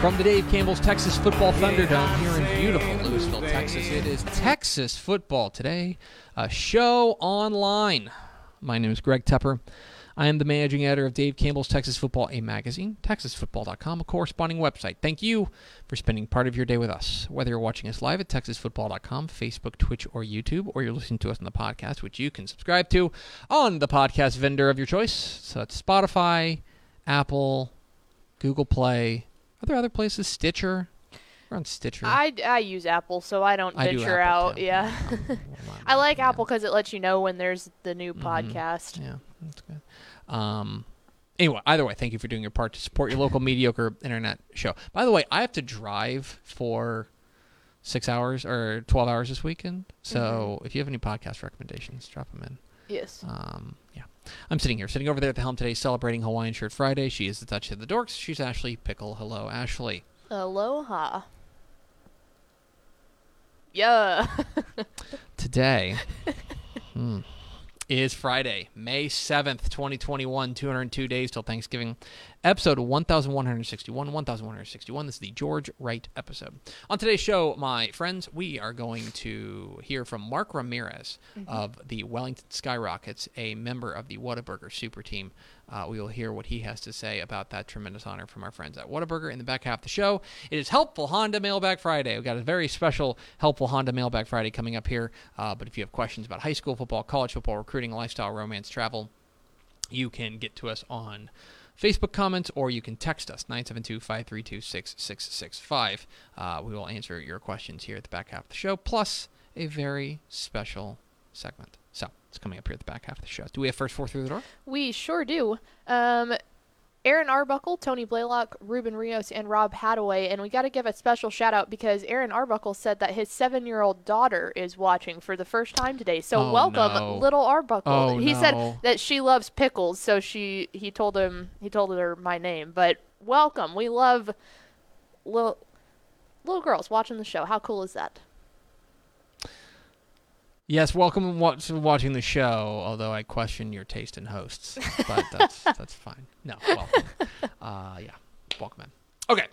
From the Dave Campbell's Texas Football Thunderdome here in beautiful Lewisville, Texas, it is Texas Football Today, a show online. My name is Greg Tepper. I am the managing editor of Dave Campbell's Texas Football, a magazine, texasfootball.com, a corresponding website. Thank you for spending part of your day with us. Whether you're watching us live at texasfootball.com, Facebook, Twitch, or YouTube, or you're listening to us on the podcast, which you can subscribe to on the podcast vendor of your choice. So it's Spotify, Apple, Google Play, are there other places? Stitcher? We're on Stitcher. I, I use Apple, so I don't I do venture Apple, out. too. Yeah. I like. Apple because it lets you know when there's the new Mhm. podcast. Yeah, that's good. Um, anyway, either way, thank you for doing your part to support your local mediocre internet show. By the way, I have to drive for six hours or 12 hours this weekend. So if you have any podcast recommendations, drop them in. Yes. Um. I'm sitting here, sitting over there at the helm today, celebrating Hawaiian Shirt Friday. She is the Touch of the Dorks. She's Ashley Pickle. Hello, Ashley. Aloha. Yeah. Today hmm, is Friday, May 7th, 2021, 202 days till Thanksgiving. Episode 1161, 1161. This is the George Wright episode. On today's show, my friends, we are going to hear from Mark Ramirez of the Wellington Skyrockets, a member of the Whataburger super team. Uh, we will hear what he has to say about that tremendous honor from our friends at Whataburger in the back half of the show. It is Helpful Honda Mailbag Friday. We've got a very special Helpful Honda Mailbag Friday coming up here. Uh, but if you have questions about high school football, college football, recruiting, lifestyle, romance, travel, you can get to us on Facebook comments or you can text us 972-532-6665. Uh, we will answer your questions here at the back half of the show, plus a very special segment. So it's coming up here at the back half of the show. Do we have first four through the door? we sure do. Um, Aaron Arbuckle, Tony Blaylock, Ruben Rios, and Rob Hadaway. And we got to give a special shout out because Aaron Arbuckle said that his seven year old daughter is watching for the first time today. So Oh, welcome, no. little Arbuckle. Oh, he no. said that she loves pickles, so she he told him he told her my name. But welcome. We love little little girls watching the show. How cool is that? Yes, welcome to watching the show. Although I question your taste in hosts, but that's that's fine. No, welcome. Uh, yeah, welcome in. Okay.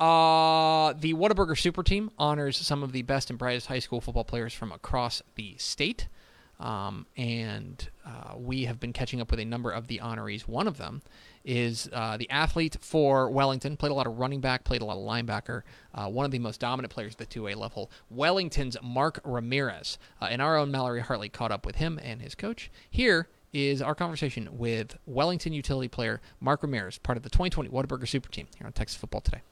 Uh, the Whataburger Super Team honors some of the best and brightest high school football players from across the state. Um, and uh, we have been catching up with a number of the honorees. One of them is uh, the athlete for Wellington, played a lot of running back, played a lot of linebacker, uh, one of the most dominant players at the 2A level, Wellington's Mark Ramirez. Uh, and our own Mallory Hartley caught up with him and his coach. Here is our conversation with Wellington utility player Mark Ramirez, part of the 2020 Whataburger Super Team here on Texas Football Today.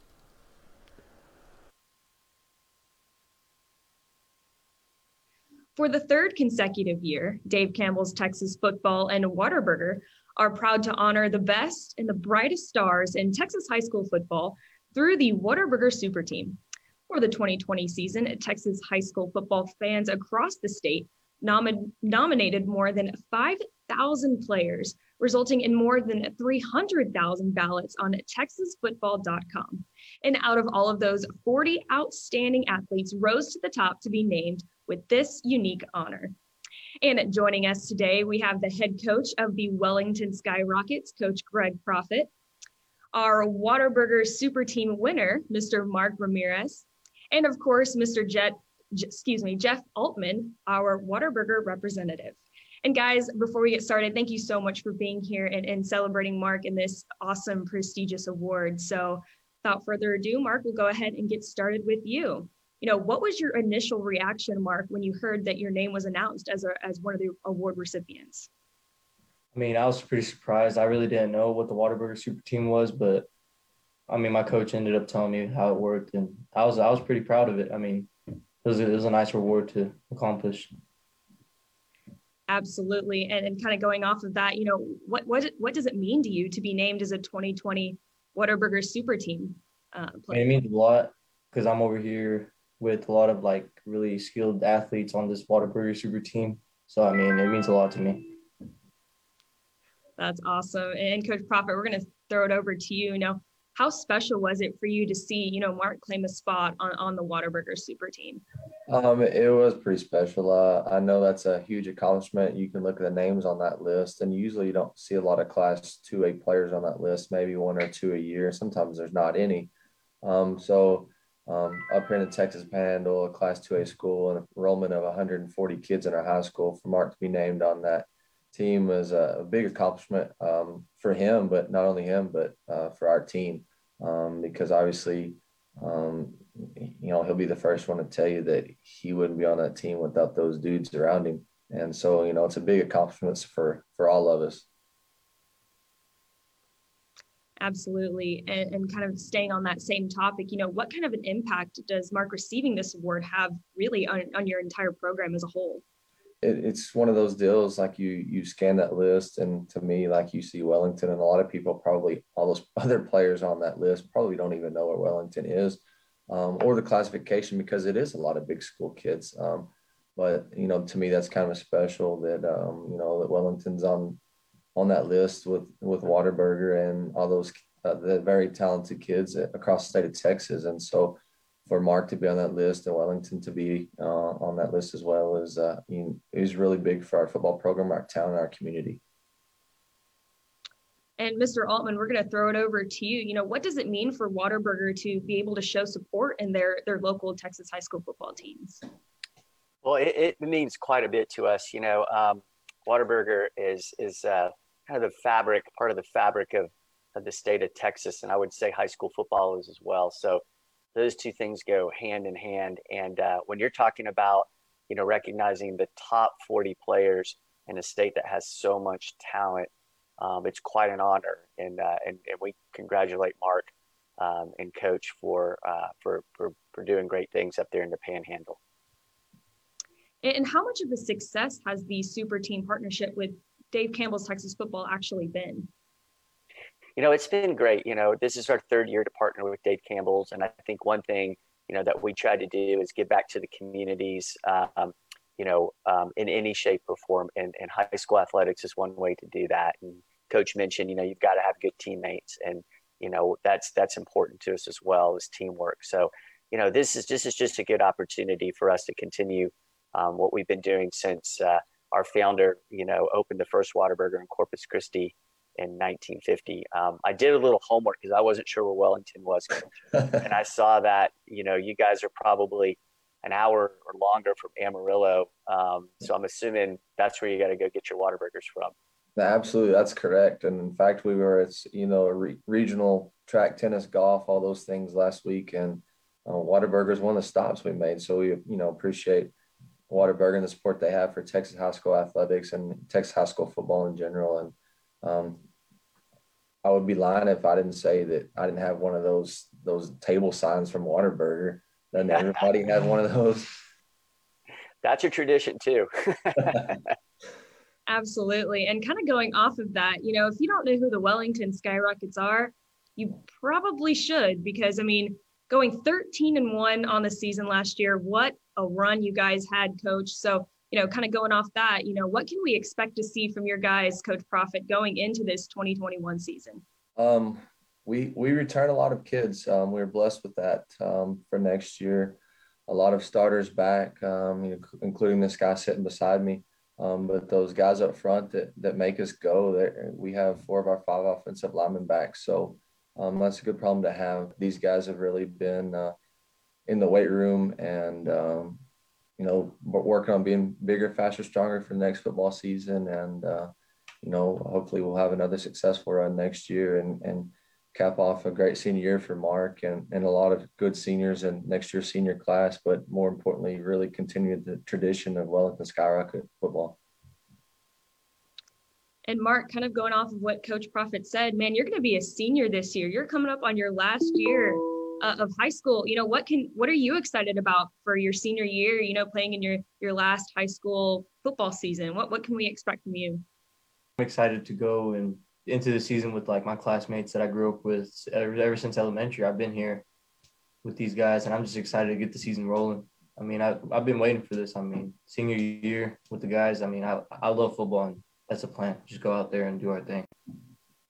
For the third consecutive year, Dave Campbell's Texas Football and Whataburger are proud to honor the best and the brightest stars in Texas high school football through the Whataburger Super Team. For the 2020 season, Texas high school football fans across the state nomi- nominated more than 5,000 players, resulting in more than 300,000 ballots on texasfootball.com. And out of all of those, 40 outstanding athletes rose to the top to be named with this unique honor. And joining us today, we have the head coach of the Wellington Skyrockets, Coach Greg Profit, our Whataburger Super Team winner, Mr. Mark Ramirez, and of course, Mr. Jet, excuse me, Jeff Altman, our Whataburger representative. And guys, before we get started, thank you so much for being here and, and celebrating Mark in this awesome, prestigious award. So without further ado, Mark, we'll go ahead and get started with you. You know, what was your initial reaction, Mark, when you heard that your name was announced as, a, as one of the award recipients? I mean, I was pretty surprised. I really didn't know what the Whataburger Super Team was, but I mean, my coach ended up telling me how it worked, and I was I was pretty proud of it. I mean, it was a, it was a nice reward to accomplish. Absolutely, and and kind of going off of that, you know, what what what does it mean to you to be named as a 2020 Whataburger Super Team uh, player? It means a lot because I'm over here with a lot of like really skilled athletes on this Whataburger Super Team. So I mean, it means a lot to me. That's awesome. And Coach Profit, we're going to throw it over to you. now. how special was it for you to see, you know, Mark claim a spot on, on the Whataburger super team? Um, it was pretty special. Uh, I know that's a huge accomplishment. You can look at the names on that list, and usually you don't see a lot of Class 2A players on that list, maybe one or two a year. Sometimes there's not any. Um, so um, up here in the Texas Panhandle, a Class 2A school, an enrollment of 140 kids in our high school, for Mark to be named on that team was a, a big accomplishment um, for him, but not only him, but uh, for our team, um, because obviously, um, you know, he'll be the first one to tell you that he wouldn't be on that team without those dudes around him. And so, you know, it's a big accomplishment for for all of us. Absolutely. And, and kind of staying on that same topic, you know, what kind of an impact does Mark receiving this award have really on, on your entire program as a whole? it, it's one of those deals like you you scan that list and to me like you see wellington and a lot of people probably all those other players on that list probably don't even know what wellington is um, or the classification because it is a lot of big school kids um, but you know to me that's kind of special that um, you know that wellington's on on that list with with Whataburger and all those uh, the very talented kids across the state of texas and so for Mark to be on that list and Wellington to be uh, on that list as well is uh, is really big for our football program, our town, and our community. And Mr. Altman, we're going to throw it over to you. You know, what does it mean for Whataburger to be able to show support in their their local Texas high school football teams? Well, it, it means quite a bit to us. You know, um, Whataburger is is uh, kind of the fabric, part of the fabric of, of the state of Texas, and I would say high school football is as well. So those two things go hand in hand. And uh, when you're talking about, you know, recognizing the top 40 players in a state that has so much talent, um, it's quite an honor. And, uh, and, and we congratulate Mark um, and Coach for, uh, for, for, for doing great things up there in the Panhandle. And how much of a success has the super team partnership with Dave Campbell's Texas football actually been? you know, it's been great. You know, this is our third year to partner with Dave Campbell's, and I think one thing you know that we try to do is give back to the communities. Um, you know, um, in any shape or form, and, and high school athletics is one way to do that. And Coach mentioned, you know, you've got to have good teammates, and you know that's that's important to us as well as teamwork. So, you know, this is this is just a good opportunity for us to continue um, what we've been doing since uh, our founder, you know, opened the first Whataburger in Corpus Christi in 1950. Um, I did a little homework because I wasn't sure where Wellington was, and I saw that you know you guys are probably an hour or longer from Amarillo. Um, so I'm assuming that's where you got to go get your Whataburgers from. Absolutely, that's correct. And in fact, we were at you know re- regional track tennis, golf, all those things last week, and uh, is one of the stops we made. So we you know appreciate Whataburger and the support they have for Texas high school athletics and Texas high school football in general. And um, I would be lying if I didn't say that I didn't have one of those those table signs from Whataburger. And everybody had one of those. That's a tradition too. Absolutely. And kind of going off of that, you know, if you don't know who the Wellington Skyrockets are, you probably should because I mean, going 13 and 1 on the season last year, what a run you guys had, coach. So you know, kind of going off that, you know, what can we expect to see from your guys, Coach Profit, going into this 2021 season? Um, we we return a lot of kids. Um, we are blessed with that um, for next year. A lot of starters back, um, including this guy sitting beside me. Um, but those guys up front that that make us go, we have four of our five offensive linemen back. So Um, that's a good problem to have. These guys have really been uh, in the weight room and um, you know working on being bigger, faster, stronger for the next football season. And uh, you know, hopefully, we'll have another successful run next year and and cap off a great senior year for Mark and, and a lot of good seniors in next year's senior class, but more importantly, really continue the tradition of Wellington Skyrocket football. And Mark, kind of going off of what Coach Profit said, man, you're going to be a senior this year. You're coming up on your last year uh, of high school. You know, what can what are you excited about for your senior year? You know, playing in your your last high school football season. What what can we expect from you? I'm excited to go and into the season with like my classmates that I grew up with ever, ever since elementary. I've been here with these guys, and I'm just excited to get the season rolling. I mean, I, I've been waiting for this. I mean, senior year with the guys. I mean, I, I love football, and that's a plan. Just go out there and do our thing.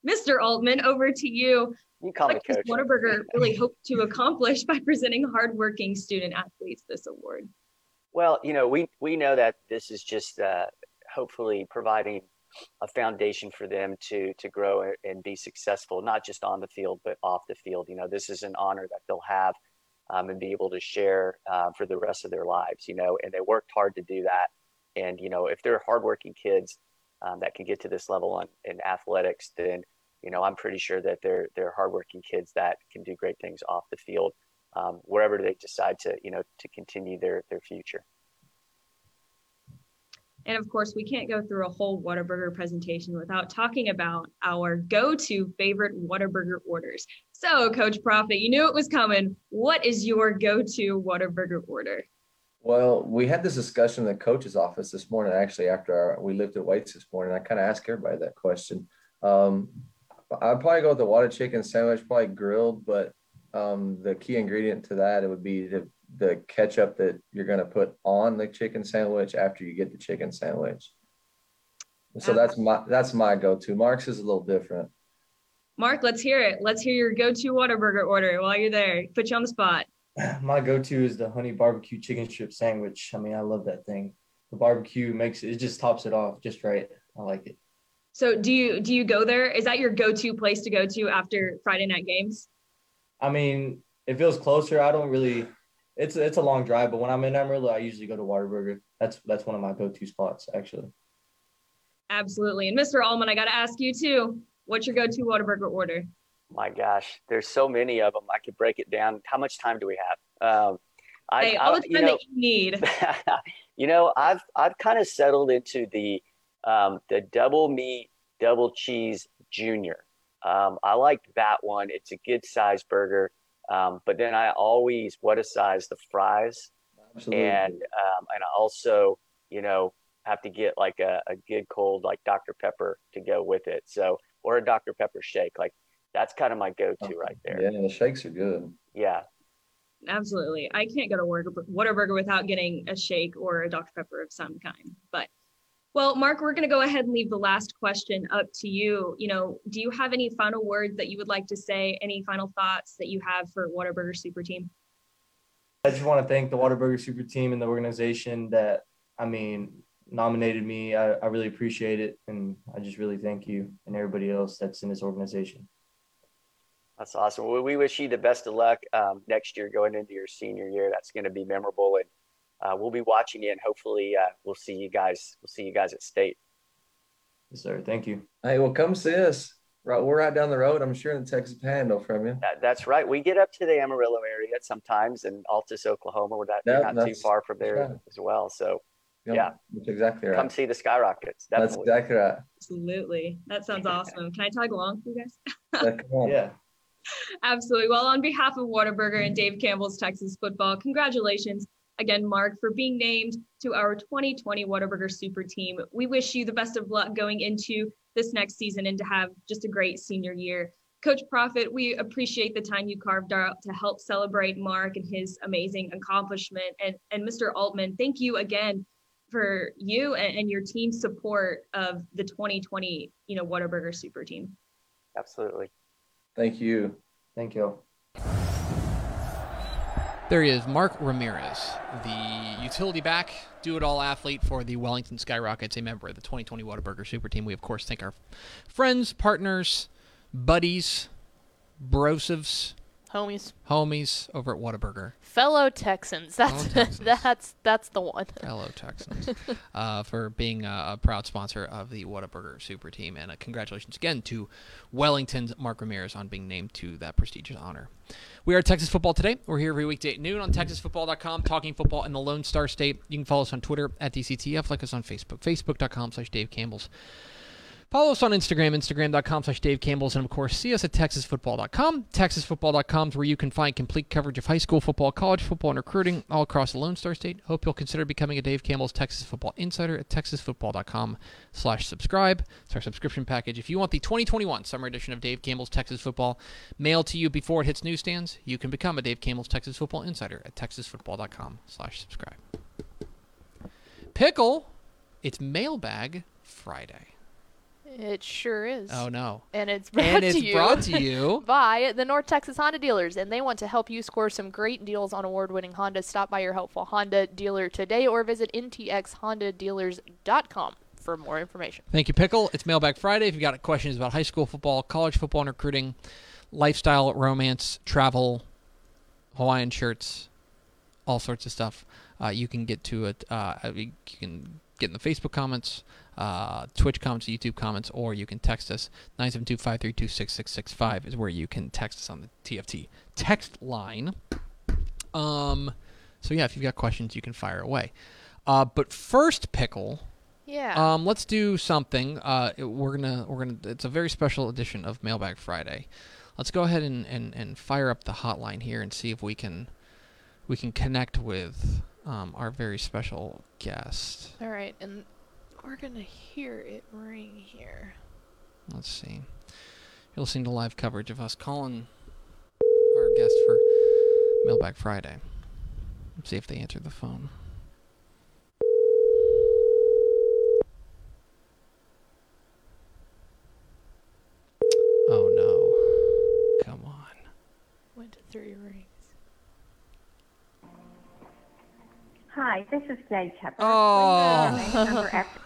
Mr. Altman, over to you. You call what me coach. Whataburger really hope to accomplish by presenting hardworking student athletes this award? Well, you know, we we know that this is just uh, hopefully providing a foundation for them to to grow and be successful, not just on the field but off the field. You know, this is an honor that they'll have um, and be able to share uh, for the rest of their lives. You know, and they worked hard to do that. And you know, if they're hardworking kids um, that can get to this level on, in athletics, then you know I'm pretty sure that they're they're hardworking kids that can do great things off the field, um, wherever they decide to you know to continue their their future. And of course, we can't go through a whole Whataburger presentation without talking about our go to favorite Whataburger orders. So, Coach Profit, you knew it was coming. What is your go to Whataburger order? Well, we had this discussion in the coach's office this morning, actually, after our, we lifted weights this morning. I kind of asked everybody that question. Um, I'd probably go with the water chicken sandwich, probably grilled, but um, the key ingredient to that it would be to the ketchup that you're going to put on the chicken sandwich after you get the chicken sandwich. So that's my that's my go-to. Mark's is a little different. Mark, let's hear it. Let's hear your go-to Whataburger order while you're there. Put you on the spot. My go-to is the honey barbecue chicken strip sandwich. I mean, I love that thing. The barbecue makes it, it just tops it off just right. I like it. So do you do you go there? Is that your go-to place to go to after Friday night games? I mean, it feels closer. I don't really it's it's a long drive, but when I'm in Amarillo, I usually go to Whataburger. That's that's one of my go-to spots, actually. Absolutely. And Mr. Altman, I got to ask you too. What's your go-to Whataburger order? My gosh, there's so many of them. I could break it down. How much time do we have? Um, I, hey, all the time you know, that you need. you know, I've I've kind of settled into the um, the double meat, double cheese junior. Um, I like that one. It's a good size burger. Um, but then I always what a size the fries, Absolutely. and um, and I also you know have to get like a, a good cold like Dr Pepper to go with it. So or a Dr Pepper shake. Like that's kind of my go-to right there. Yeah, the shakes are good. Yeah. Absolutely. I can't go to work Whataburger without getting a shake or a Dr. Pepper of some kind. But well, Mark, we're going to go ahead and leave the last question up to you. You know, do you have any final words that you would like to say? Any final thoughts that you have for Whataburger Super Team? I just want to thank the Whataburger Super Team and the organization that, I mean, nominated me. I, I really appreciate it. And I just really thank you and everybody else that's in this organization. That's awesome. Well, we wish you the best of luck um, next year going into your senior year. That's going to be memorable. And uh, we'll be watching you, and hopefully, uh, we'll see you guys. We'll see you guys at state. Yes, sir. Thank you. Hey, well, come see us. Right, we're right down the road. I'm sure in the Texas Panhandle from you. That, that's right. We get up to the Amarillo area sometimes, and Altus, Oklahoma. We're not, yep, not too far from there right. as well. So, yep, yeah, that's exactly right. Come see the Skyrockets. Definitely. That's exactly right. Absolutely. That sounds awesome. Can I tag along, you guys? yeah, come on. Yeah. Absolutely. Well, on behalf of Whataburger and Dave Campbell's Texas football, congratulations again, Mark, for being named to our 2020 Whataburger Super Team. We wish you the best of luck going into this next season and to have just a great senior year. Coach Profit, we appreciate the time you carved out to help celebrate Mark and his amazing accomplishment. And, and Mr. Altman, thank you again for you and, and your team's support of the 2020, you know, Whataburger Super Team. Absolutely. Thank you. Thank you. There he is, Mark Ramirez, the utility back, do it all athlete for the Wellington Skyrockets, a member of the 2020 Whataburger Super Team. We, of course, thank our friends, partners, buddies, brosivs, Homies. homies over at Whataburger. Fellow Texans. That's Texans. that's that's the one. Hello, Texans, uh, for being a, a proud sponsor of the Whataburger Super Team. And uh, congratulations again to Wellington's Mark Ramirez on being named to that prestigious honor. We are Texas Football Today. We're here every weekday at noon on TexasFootball.com, talking football in the Lone Star State. You can follow us on Twitter at DCTF, like us on Facebook, Facebook.com slash Dave Campbell's. Follow us on Instagram, Instagram.com slash Dave Campbell's, and of course, see us at TexasFootball.com. TexasFootball.com is where you can find complete coverage of high school football, college football, and recruiting all across the Lone Star State. Hope you'll consider becoming a Dave Campbell's Texas Football Insider at TexasFootball.com slash subscribe. It's our subscription package. If you want the 2021 summer edition of Dave Campbell's Texas Football mailed to you before it hits newsstands, you can become a Dave Campbell's Texas Football Insider at TexasFootball.com slash subscribe. Pickle, it's Mailbag Friday. It sure is. Oh, no. And it's brought and to it's you brought to you by the North Texas Honda dealers, and they want to help you score some great deals on award-winning Honda. Stop by your helpful Honda dealer today, or visit ntxhondadealers.com for more information. Thank you, Pickle. It's Mailbag Friday. If you've got questions about high school football, college football and recruiting, lifestyle, romance, travel, Hawaiian shirts, all sorts of stuff, uh, you can get to it. Uh, you can get in the Facebook comments, uh, Twitch comments, YouTube comments, or you can text us. 972-532-6665 is where you can text us on the TFT text line. Um, so yeah, if you've got questions, you can fire away. Uh, but first, Pickle. Yeah. Um, let's do something. Uh, we're gonna we're gonna. It's a very special edition of Mailbag Friday. Let's go ahead and, and, and fire up the hotline here and see if we can we can connect with um, our very special guest. All right, and we're gonna hear it ring here. Let's see. You're listening to live coverage of us calling our guest for Mailbag Friday. Let's see if they answer the phone. Oh no. Come on. Went to three rings. Hi, this is Jay Tepper. Oh. Please leave your name, number after-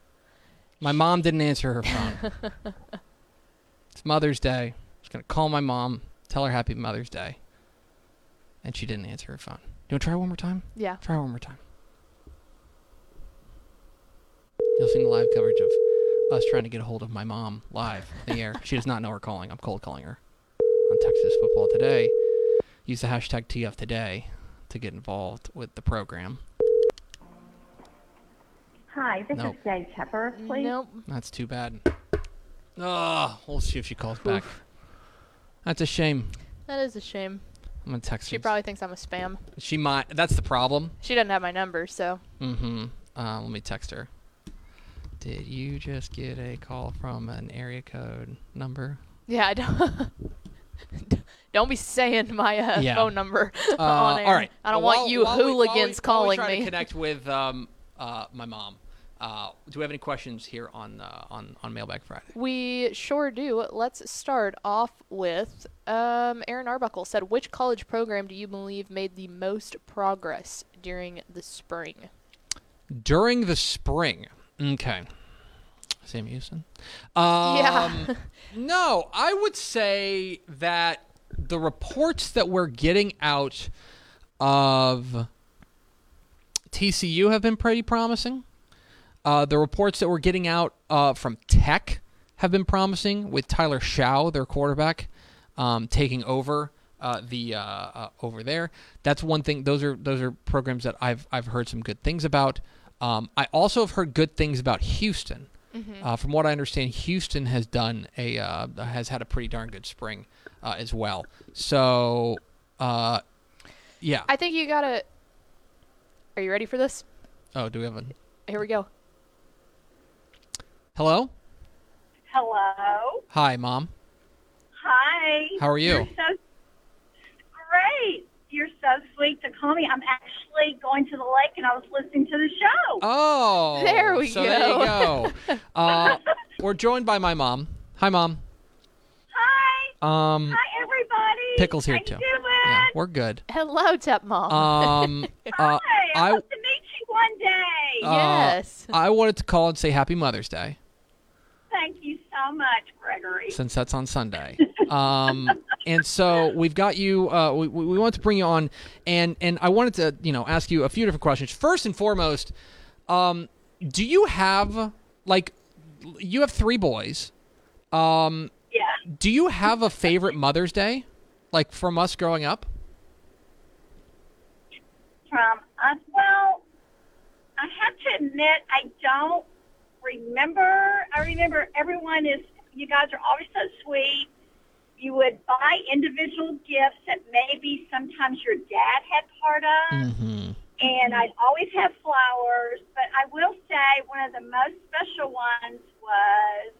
My mom didn't answer her phone. it's Mother's Day. I was going to call my mom, tell her Happy Mother's Day. And she didn't answer her phone. You want to try one more time? Yeah. Try one more time. You'll see the live coverage of us trying to get a hold of my mom live in the air. She does not know we're calling. I'm cold calling her on Texas Football Today. Use the hashtag TF Today to get involved with the program. Hi, this Nope. is Jay Tepper. Please. Nope. That's too bad. Oh, we'll see if she calls back. That's a shame. That is a shame. I'm gonna text She her. She probably thinks I'm a spam. She might. That's the problem. She doesn't have my number, so Mm-hmm. Uh, let me text her. Did you just get a call from an area code number? yeah, I don't. don't be saying my uh, Yeah. phone number Uh, on air. all right. I don't Well, want you while we- while we- hooligans we calling me. To connect with um, uh, my mom. Uh, do we have any questions here on uh, on on Mailbag Friday? We sure do. Let's start off with um, Aaron Arbuckle said, "Which college program do you believe made the most progress during the spring?" During the spring. Okay. Sam Houston. Um, Yeah. no, I would say that the reports that we're getting out of TCU have been pretty promising. Uh, the reports that we're getting out uh, from Tech have been promising, with Tyler Shough, their quarterback, um, taking over uh, the uh, uh, over there. That's one thing. Those are those are programs that I've I've heard some good things about. Um, I also have heard good things about Houston. Uh, from what I understand, Houston has done a uh, has had a pretty darn good spring uh, as well. So, uh, yeah. I think you gotta. Are you ready for this? Oh, do we have a Here we go. hello? Hello. Hi, mom. Hi. How are you? You're so great. You're so sweet to call me. I'm actually going to the lake and I was listening to the show. Oh, There we so there you go. uh, we're joined by my mom. Hi, mom. Hi. Um, Hi, everybody. Pickle's here How too. You doing? yeah, we're good. Hello, Tep Mom. Um, Hi. uh, I, I hope to meet you one day. uh, yes. I wanted to call and say Happy Mother's Day Thank you so much, Gregory. since that's on Sunday. Um, and so we've got you. Uh, we we we want to bring you on, and and I wanted to you know ask you a few different questions. First and foremost, um, do you have like you have three boys? Um, Yeah. Do you have a favorite Mother's Day, like from us growing up? From us, well, I have to admit, I don't remember. I remember everyone is. You guys are always so sweet. You would buy individual gifts that maybe sometimes your dad had part of. Mm-hmm. and I'd always have flowers. But I will say one of the most special ones was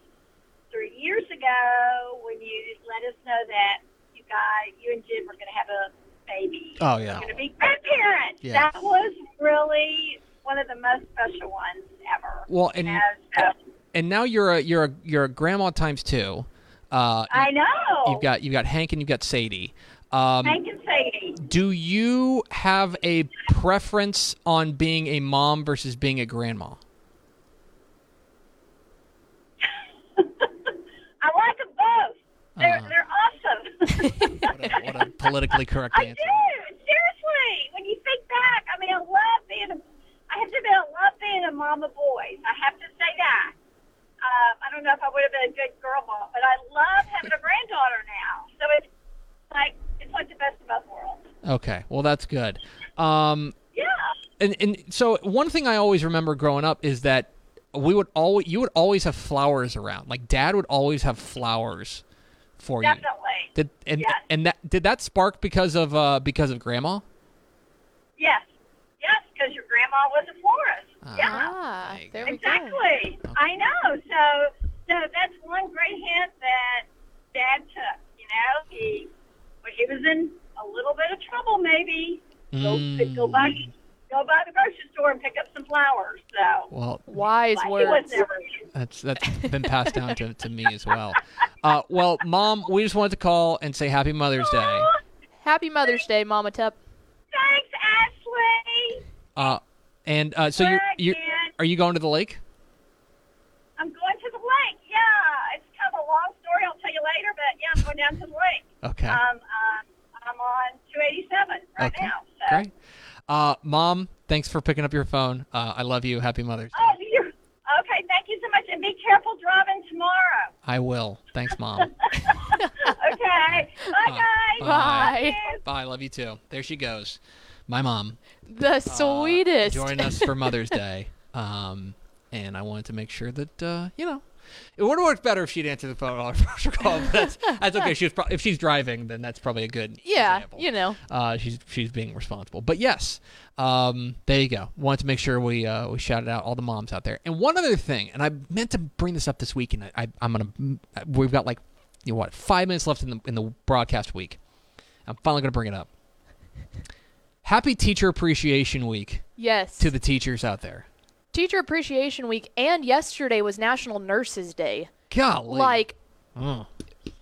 three years ago when you let us know that you guys, you and Jim, were going to have a baby. Oh yeah. Going to be grandparents. Yeah. That was really one of the most special ones ever. Well, and As, uh, and now you're a you're a you're a grandma times two. Uh, I know. You've got you've got Hank and you've got Sadie. Um, Hank and Sadie. do you have a preference on being a mom versus being a grandma? I like them both. They're, Uh-huh. they're awesome. What a, what a politically correct I answer. do. Seriously. When you think back, I mean, I love being a, I have to admit, I love being a mom of boys. I have to say that. Uh, I don't know if I would have been a good girl mom, but I love having a granddaughter now. So it's like, it's like the best of both worlds. Okay, well that's good. Um, Yeah. and and so one thing I always remember growing up is that we would always you would always have flowers around. Like Dad would always have flowers for you. Definitely. Did and Yes. and that did that spark because of uh because of Grandma? Yes. Yes, because your grandma was a florist. yeah. Ah, There you there we go. Exactly. I know. So, so that's one great hint that Dad took. You know, he when he was in a little bit of trouble, maybe go Mm. go by go by the grocery store and pick up some flowers. So, Well, Wise but he was words. never. That's that's been passed down to, to me as well. Uh, well, Mom, we just wanted to call and say Happy Mother's Day. Happy Mother's Day, Mama Tep. Thanks, Ashley. Uh, and uh, so you're, you're are you going to the lake? I'm going to the lake. Yeah, it's kind of a long story. I'll tell you later. But yeah, I'm going down to the lake. Okay, Um, um, I'm on 287 right Okay. now. So. great. Uh, Mom, thanks for picking up your phone. Uh, I love you. Happy Mother's Day. Oh, you're okay. Thank you so much, and be careful driving tomorrow. I will. Thanks, Mom. Okay. Bye, guys. Bye. Bye. Bye. Love you too. There she goes. My mom. The sweetest. join us for Mother's Day. Um, and I wanted to make sure that uh, you know, it would have worked better if she'd answered the phone on first call. But that's, that's okay. She was pro- if she's driving, then that's probably a good yeah, example. you know. Uh, she's she's being responsible. But yes, um, there you go. Wanted to make sure we uh, we shouted out all the moms out there. And one other thing, and I meant to bring this up this week, and I, I I'm gonna we've got like you know what five minutes left in the in the broadcast week. I'm finally gonna bring it up. Happy Teacher Appreciation Week Yes. to the teachers out there. Teacher Appreciation Week and yesterday was National Nurses Day. Golly, Like, Oh,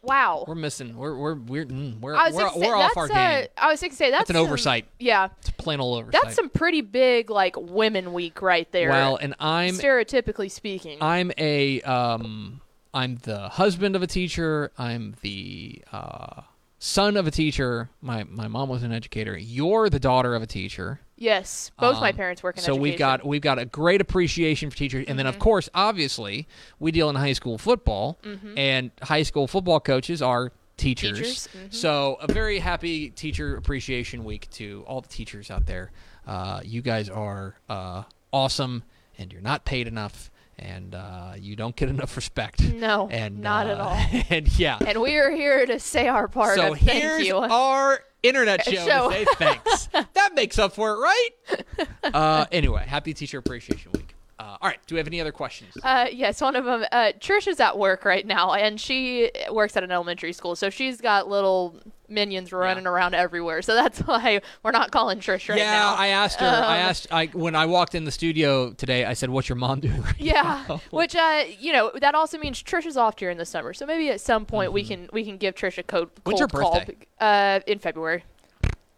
wow. we're missing. We're we're we're mm, we're, we're, say, we're off our a- game. I was going to say that's, That's an some- oversight. Yeah, It's a plain old oversight. that's some pretty big like Women Week right there. well, and I'm stereotypically speaking. I'm a um I'm the husband of a teacher. I'm the uh, son of a teacher. My my mom was an educator. You're the daughter of a teacher. Yes, both my Um, parents work in so we've got we've got a great appreciation for teachers, and then Mm-hmm. of course, obviously, we deal in high school football, and high school football coaches are teachers. Mm-hmm. Mhm. So a very happy Teacher Appreciation Week to all the teachers out there. Uh, you guys are uh, awesome, and you're not paid enough, and uh, you don't get enough respect. No, and not at uh, all. And yeah, and we are here to say our part. so of thank here's you. our internet show, Show. to say thanks. that makes up for it, right? Uh, anyway, happy Teacher Appreciation Week. Uh, all right, do we have any other questions? Uh, yes, one of them. Uh, Trish is at work right now, and she works at an elementary school, so she's got little minions running around everywhere. So that's why we're not calling Trish right yeah, now. I asked her. I Um, asked I when I walked in the studio today. I said, "What's your mom doing?" Right Yeah, now?" which uh, you know, that also means Trish is off during the summer. So maybe at some point we can we can give Trish a code. Mm-hmm. When's her cold call. Uh, in February.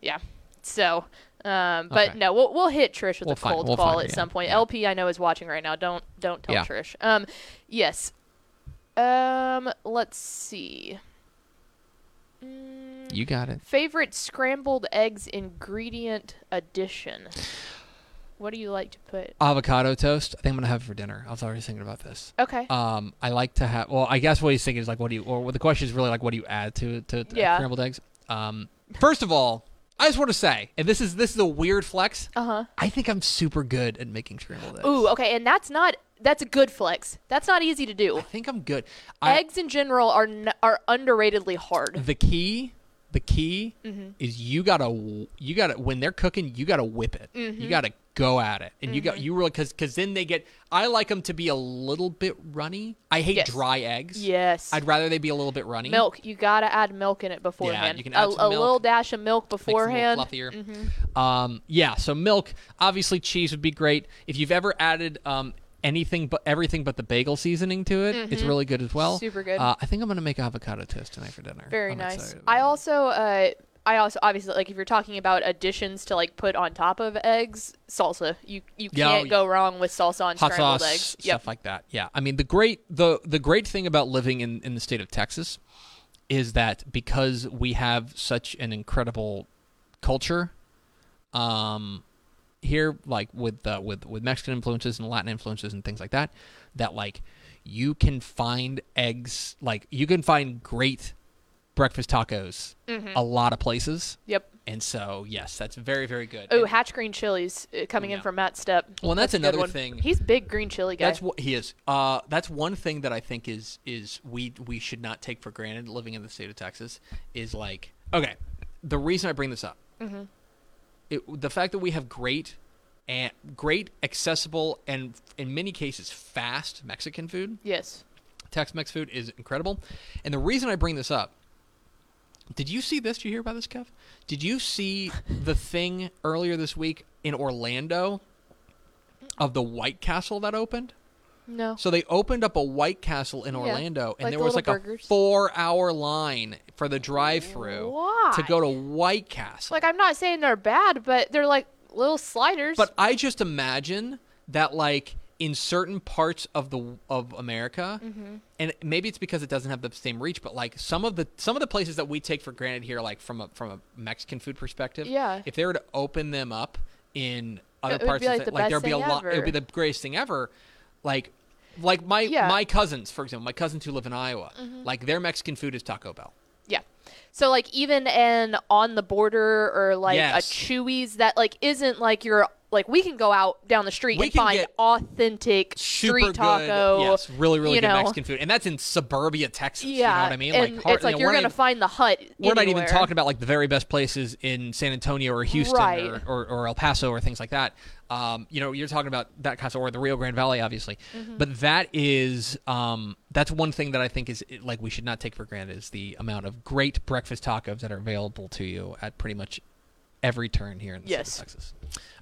Yeah. So, um, but Okay. no, we'll we'll hit Trish with We'll a find- cold we'll call find at yeah. some point. Yeah. LP I know is watching right now. Don't don't tell Yeah. Trish. Um, yes. Um, let's see. Mm, You got it. favorite scrambled eggs ingredient addition. What do you like to put? Avocado toast. I think I'm gonna have it for dinner. I was already thinking about this. Okay. Um, I like to have. Well, I guess what he's thinking is like, what do you? Or what the question is really like, what do you add to to, to Yeah. scrambled eggs? Um, first of all, I just want to say, and this is this is a weird flex. Uh huh. I think I'm super good at making scrambled eggs. Ooh, okay, and that's not that's a good flex. That's not easy to do. I think I'm good. I, Eggs in general are n- are underratedly hard. the key the key Mm-hmm. is you gotta you gotta when they're cooking you gotta whip it Mm-hmm. you gotta go at it and you got you really because because then they get i like them to be a little bit runny i hate Yes. dry eggs Yes. i'd rather they be a little bit runny milk. You gotta add milk in it beforehand. you can add a, a little dash of milk makes them a little beforehand. fluffier um yeah so milk obviously cheese would be great if you've ever added um anything but everything but the bagel seasoning to it it's really good as well Mm-hmm. Super good. uh, i think i'm gonna make avocado toast tonight for dinner Very I'm nice. I also uh I also obviously like if you're talking about additions to like put on top of eggs, salsa. You you Yeah, can't oh, go wrong with salsa on hot scrambled sauce eggs. stuff like that. Yeah, I mean the great the the great thing about living in in the state of Texas is that because we have such an incredible culture, um, here like with uh, with with Mexican influences and Latin influences and things like that, that like you can find eggs like you can find great breakfast tacos a lot of places. Yep. And so, yes, that's very, very good. Oh, hatch green chilies uh, coming Yeah. in from Matt Stepp. Well, that's a another thing. He's big green chili guy. That's what he is. Uh, that's one thing that I think is is we we should not take for granted living in the state of Texas is like okay. The reason I bring this up, Mm-hmm. it, the fact that we have great and great accessible and in many cases fast Mexican food, yes. Tex-Mex food is incredible. And the reason I bring this up, did you see this? Did you hear about this, Kev? Did you see the thing earlier this week in Orlando of the White Castle that opened? No. So they opened up a White Castle in Orlando, and like there the was little like burgers. a four-hour line for the drive-through Why? to go to White Castle. Like I'm not saying they're bad, but they're like little sliders. But I just imagine that like in certain parts of the of America, Mm-hmm. and maybe it's because it doesn't have the same reach, but like some of the some of the places that we take for granted here, like from a from a Mexican food perspective, Yeah. if they were to open them up in other It would parts be of like the, like best there'd be a lot, it would be the greatest thing ever, like. Like my Yeah. my cousins, for example, my cousins who live in Iowa, Mm-hmm. like their Mexican food is Taco Bell. yeah. So like even an on the border or like Yes. a Chuy's that like isn't like your like we can go out down the street We and find authentic street taco. good, yes, really, really good know. Mexican food, and that's in suburbia Texas. Yeah, you know what I mean? and hard- it's like you know, you're gonna even- find the hut. We're not even talking about like the very best places in San Antonio or Houston Right. or, or, or El Paso or things like that. Um, you know, you're talking about that kind of or the Rio Grande Valley, obviously. Mm-hmm. But that is um, that's one thing that I think is like we should not take for granted is the amount of great breakfast tacos that are available to you at pretty much every turn here in the Yes. state of Texas.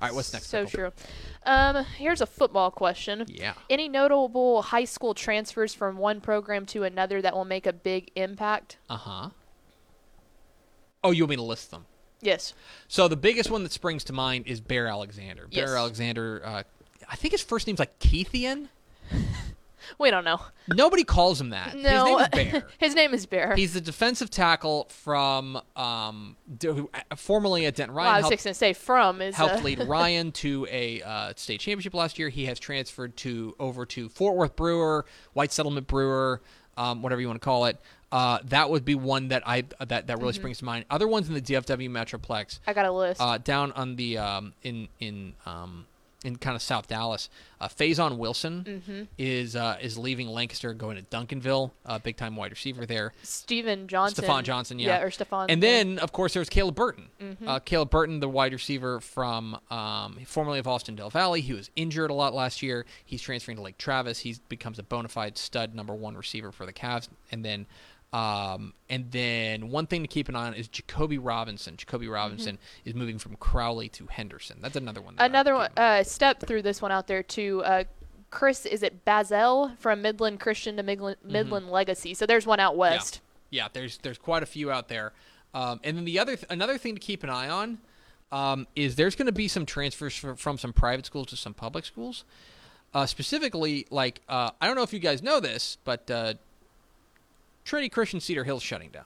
All right, what's next? So Michael? true. Um, here's a football question. Yeah. Any notable high school transfers from one program to another that will make a big impact? Uh huh. Oh, you want me to list them? Yes. So the biggest one that springs to mind is Bear Alexander. Yes. Bear Alexander. Uh, I think his first name's like Keithian. We don't know. Nobody calls him that. No. His name is Bear. His name is Bear. He's the defensive tackle from um, uh, formerly at Denton Ryan. I was helped, say from is helped uh, lead Ryan to a uh, state championship last year. He has transferred to over to Fort Worth Brewer, White Settlement Brewer, um, whatever you want to call it. Uh, that would be one that I that that really Mm-hmm. springs to mind. Other ones in the DFW Metroplex I got a list. uh, down on the um, in in um, in kind of South Dallas. Uh, Faison Wilson Mm-hmm. is uh, is leaving Lancaster, going to Duncanville, uh, big time wide receiver there. Steven Johnson. Stephon Johnson, yeah. or Stephon. And yeah. then, of course, there's Caleb Burton. Mm-hmm. Uh, Caleb Burton, the wide receiver from um, formerly of Austin Del Valle. He was injured a lot last year. He's transferring to Lake Travis. He becomes a bona fide stud number one receiver for the Cavs. And then, um, and then one thing to keep an eye on is Jacoby Robinson. Jacoby Robinson is moving from Crowley to Henderson. That's another one. that Mm-hmm. another one. Uh, step through this one out there too. Uh, Chris, is it Bazel from Midland Christian to Midland, Midland Legacy? So there's one out west. Yeah, yeah. There's there's quite a few out there. Um, and then the other th- another thing to keep an eye on um, is there's going to be some transfers from, from some private schools to some public schools. Uh, specifically, like uh, I don't know if you guys know this, but uh, Trinity Christian Cedar Hill's shutting down.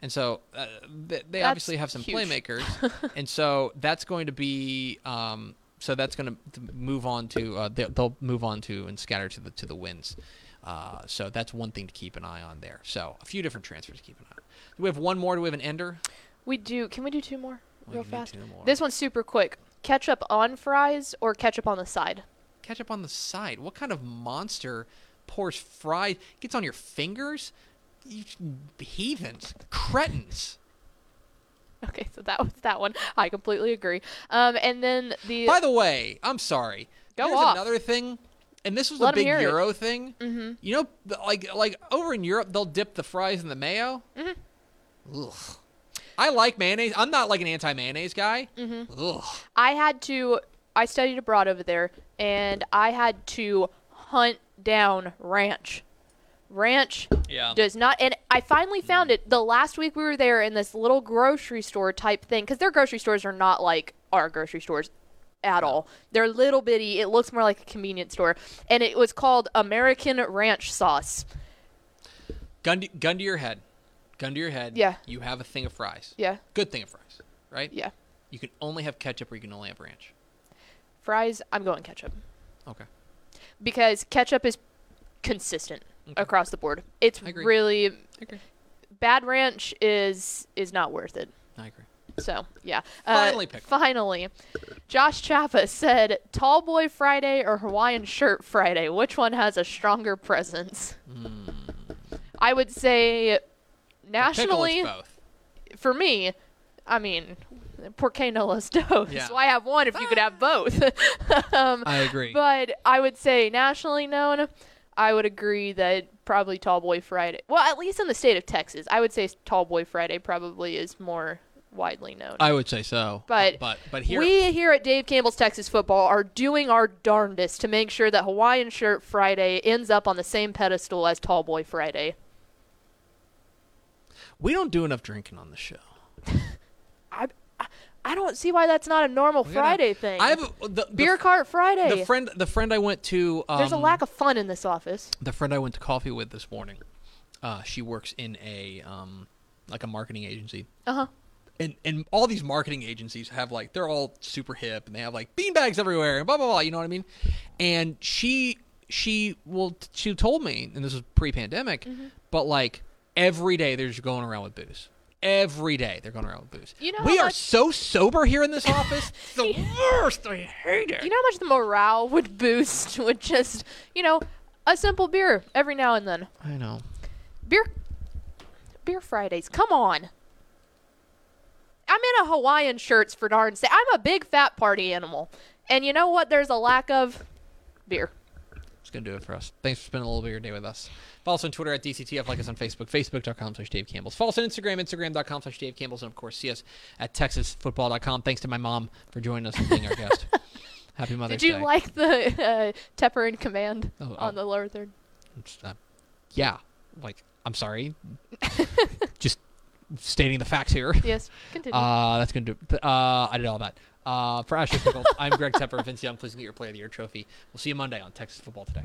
And so uh, they, they obviously have some huge. playmakers, and so that's going to be um, so that's going to move on to uh, they, they'll move on to and scatter to the to the winds. Uh, so that's one thing to keep an eye on there. So a few different transfers to keep an eye on. Do we have one more? Do we have an ender? We do. Can we do two more We real fast? more. This one's super quick. Ketchup on fries or ketchup on the side? Ketchup on the side. What kind of monster pours fries? Gets on your fingers? You heathens, cretins. Okay, so that was that one. I completely agree. Um, and then the By the way, I'm sorry. Go Here's off. another thing, and this was Let a big hear it. Euro thing. Mhm. You know, like like over in Europe, they'll dip the fries in the mayo. Mm-hmm. Ugh. I like mayonnaise. I'm not like an anti mayonnaise guy. Mhm. Ugh. I had to. I studied abroad over there, and I had to hunt down ranch. Ranch Yeah. does not, and I finally found it the last week we were there in this little grocery store type thing because their grocery stores are not like our grocery stores at all. They're little bitty. It looks more like a convenience store, and it was called American Ranch Sauce. Gun to, gun to your head. Gun to your head. Yeah. You have a thing of fries. Yeah. Good thing of fries, right? Yeah. You can only have ketchup or you can only have ranch. Fries, I'm going ketchup. Okay. because ketchup is consistent across the board. It's I agree. really agree. bad ranch is is not worth it. I agree. So yeah. Finally, uh, pick finally, Josh Chappa said, "Tall boy Friday or Hawaiian shirt Friday? Which one has a stronger presence?" Hmm. I would say nationally, both. for me, I mean, por qué no los dos? Yeah. Why have one if you could have both? um, I agree. But I would say nationally known, I would agree that probably Tall Boy Friday. Well, at least in the state of Texas, I would say Tall Boy Friday probably is more widely known. I would say so. But but but here we here at Dave Campbell's Texas Football are doing our darndest to make sure that Hawaiian Shirt Friday ends up on the same pedestal as Tall Boy Friday. we don't do enough drinking on the show. I don't see why that's not a normal Friday thing. I have a- the, the Beer cart Friday. The friend the friend I went to um, There's a lack of fun in this office. the friend I went to coffee with this morning. Uh, she works in a um, like a marketing agency. Uh huh. and and all these marketing agencies have like they're all super hip and they have like beanbags everywhere and blah blah blah. You know what I mean? And she she well she told me, and this was pre-pandemic, Mm-hmm. but like every day they're just going around with booze. Every day they're going around with booze. You know we are much- so sober here in this office. It's the worst. I hate it. You know how much the morale would boost with just, you know, a simple beer every now and then. I know. Beer Beer Fridays. Come on. I'm in a Hawaiian shirts for darn sake. I'm a big fat party animal. And you know what there's a lack of? Beer. It's going to do it for us. Thanks for spending a little bit of your day with us. Follow us on Twitter at DCTF. Like us on Facebook, facebook.com slash Dave Campbell's. Follow us on Instagram, instagram.com slash Dave Campbell's. And, of course, see us at texasfootball.com. Thanks to my mom for joining us and being our guest. Happy Mother's Day. Did you Day. like the uh, Tepper in command Oh, on oh. the lower third? Uh, yeah. Like, I'm sorry. Just stating the facts here. Yes, continue. Uh, that's going to do it. Uh, I did all that. Uh, for Ashley Pickle, I'm Greg Tepper. Vince Young, please get your Player of the Year trophy. We'll see you Monday on Texas Football Today.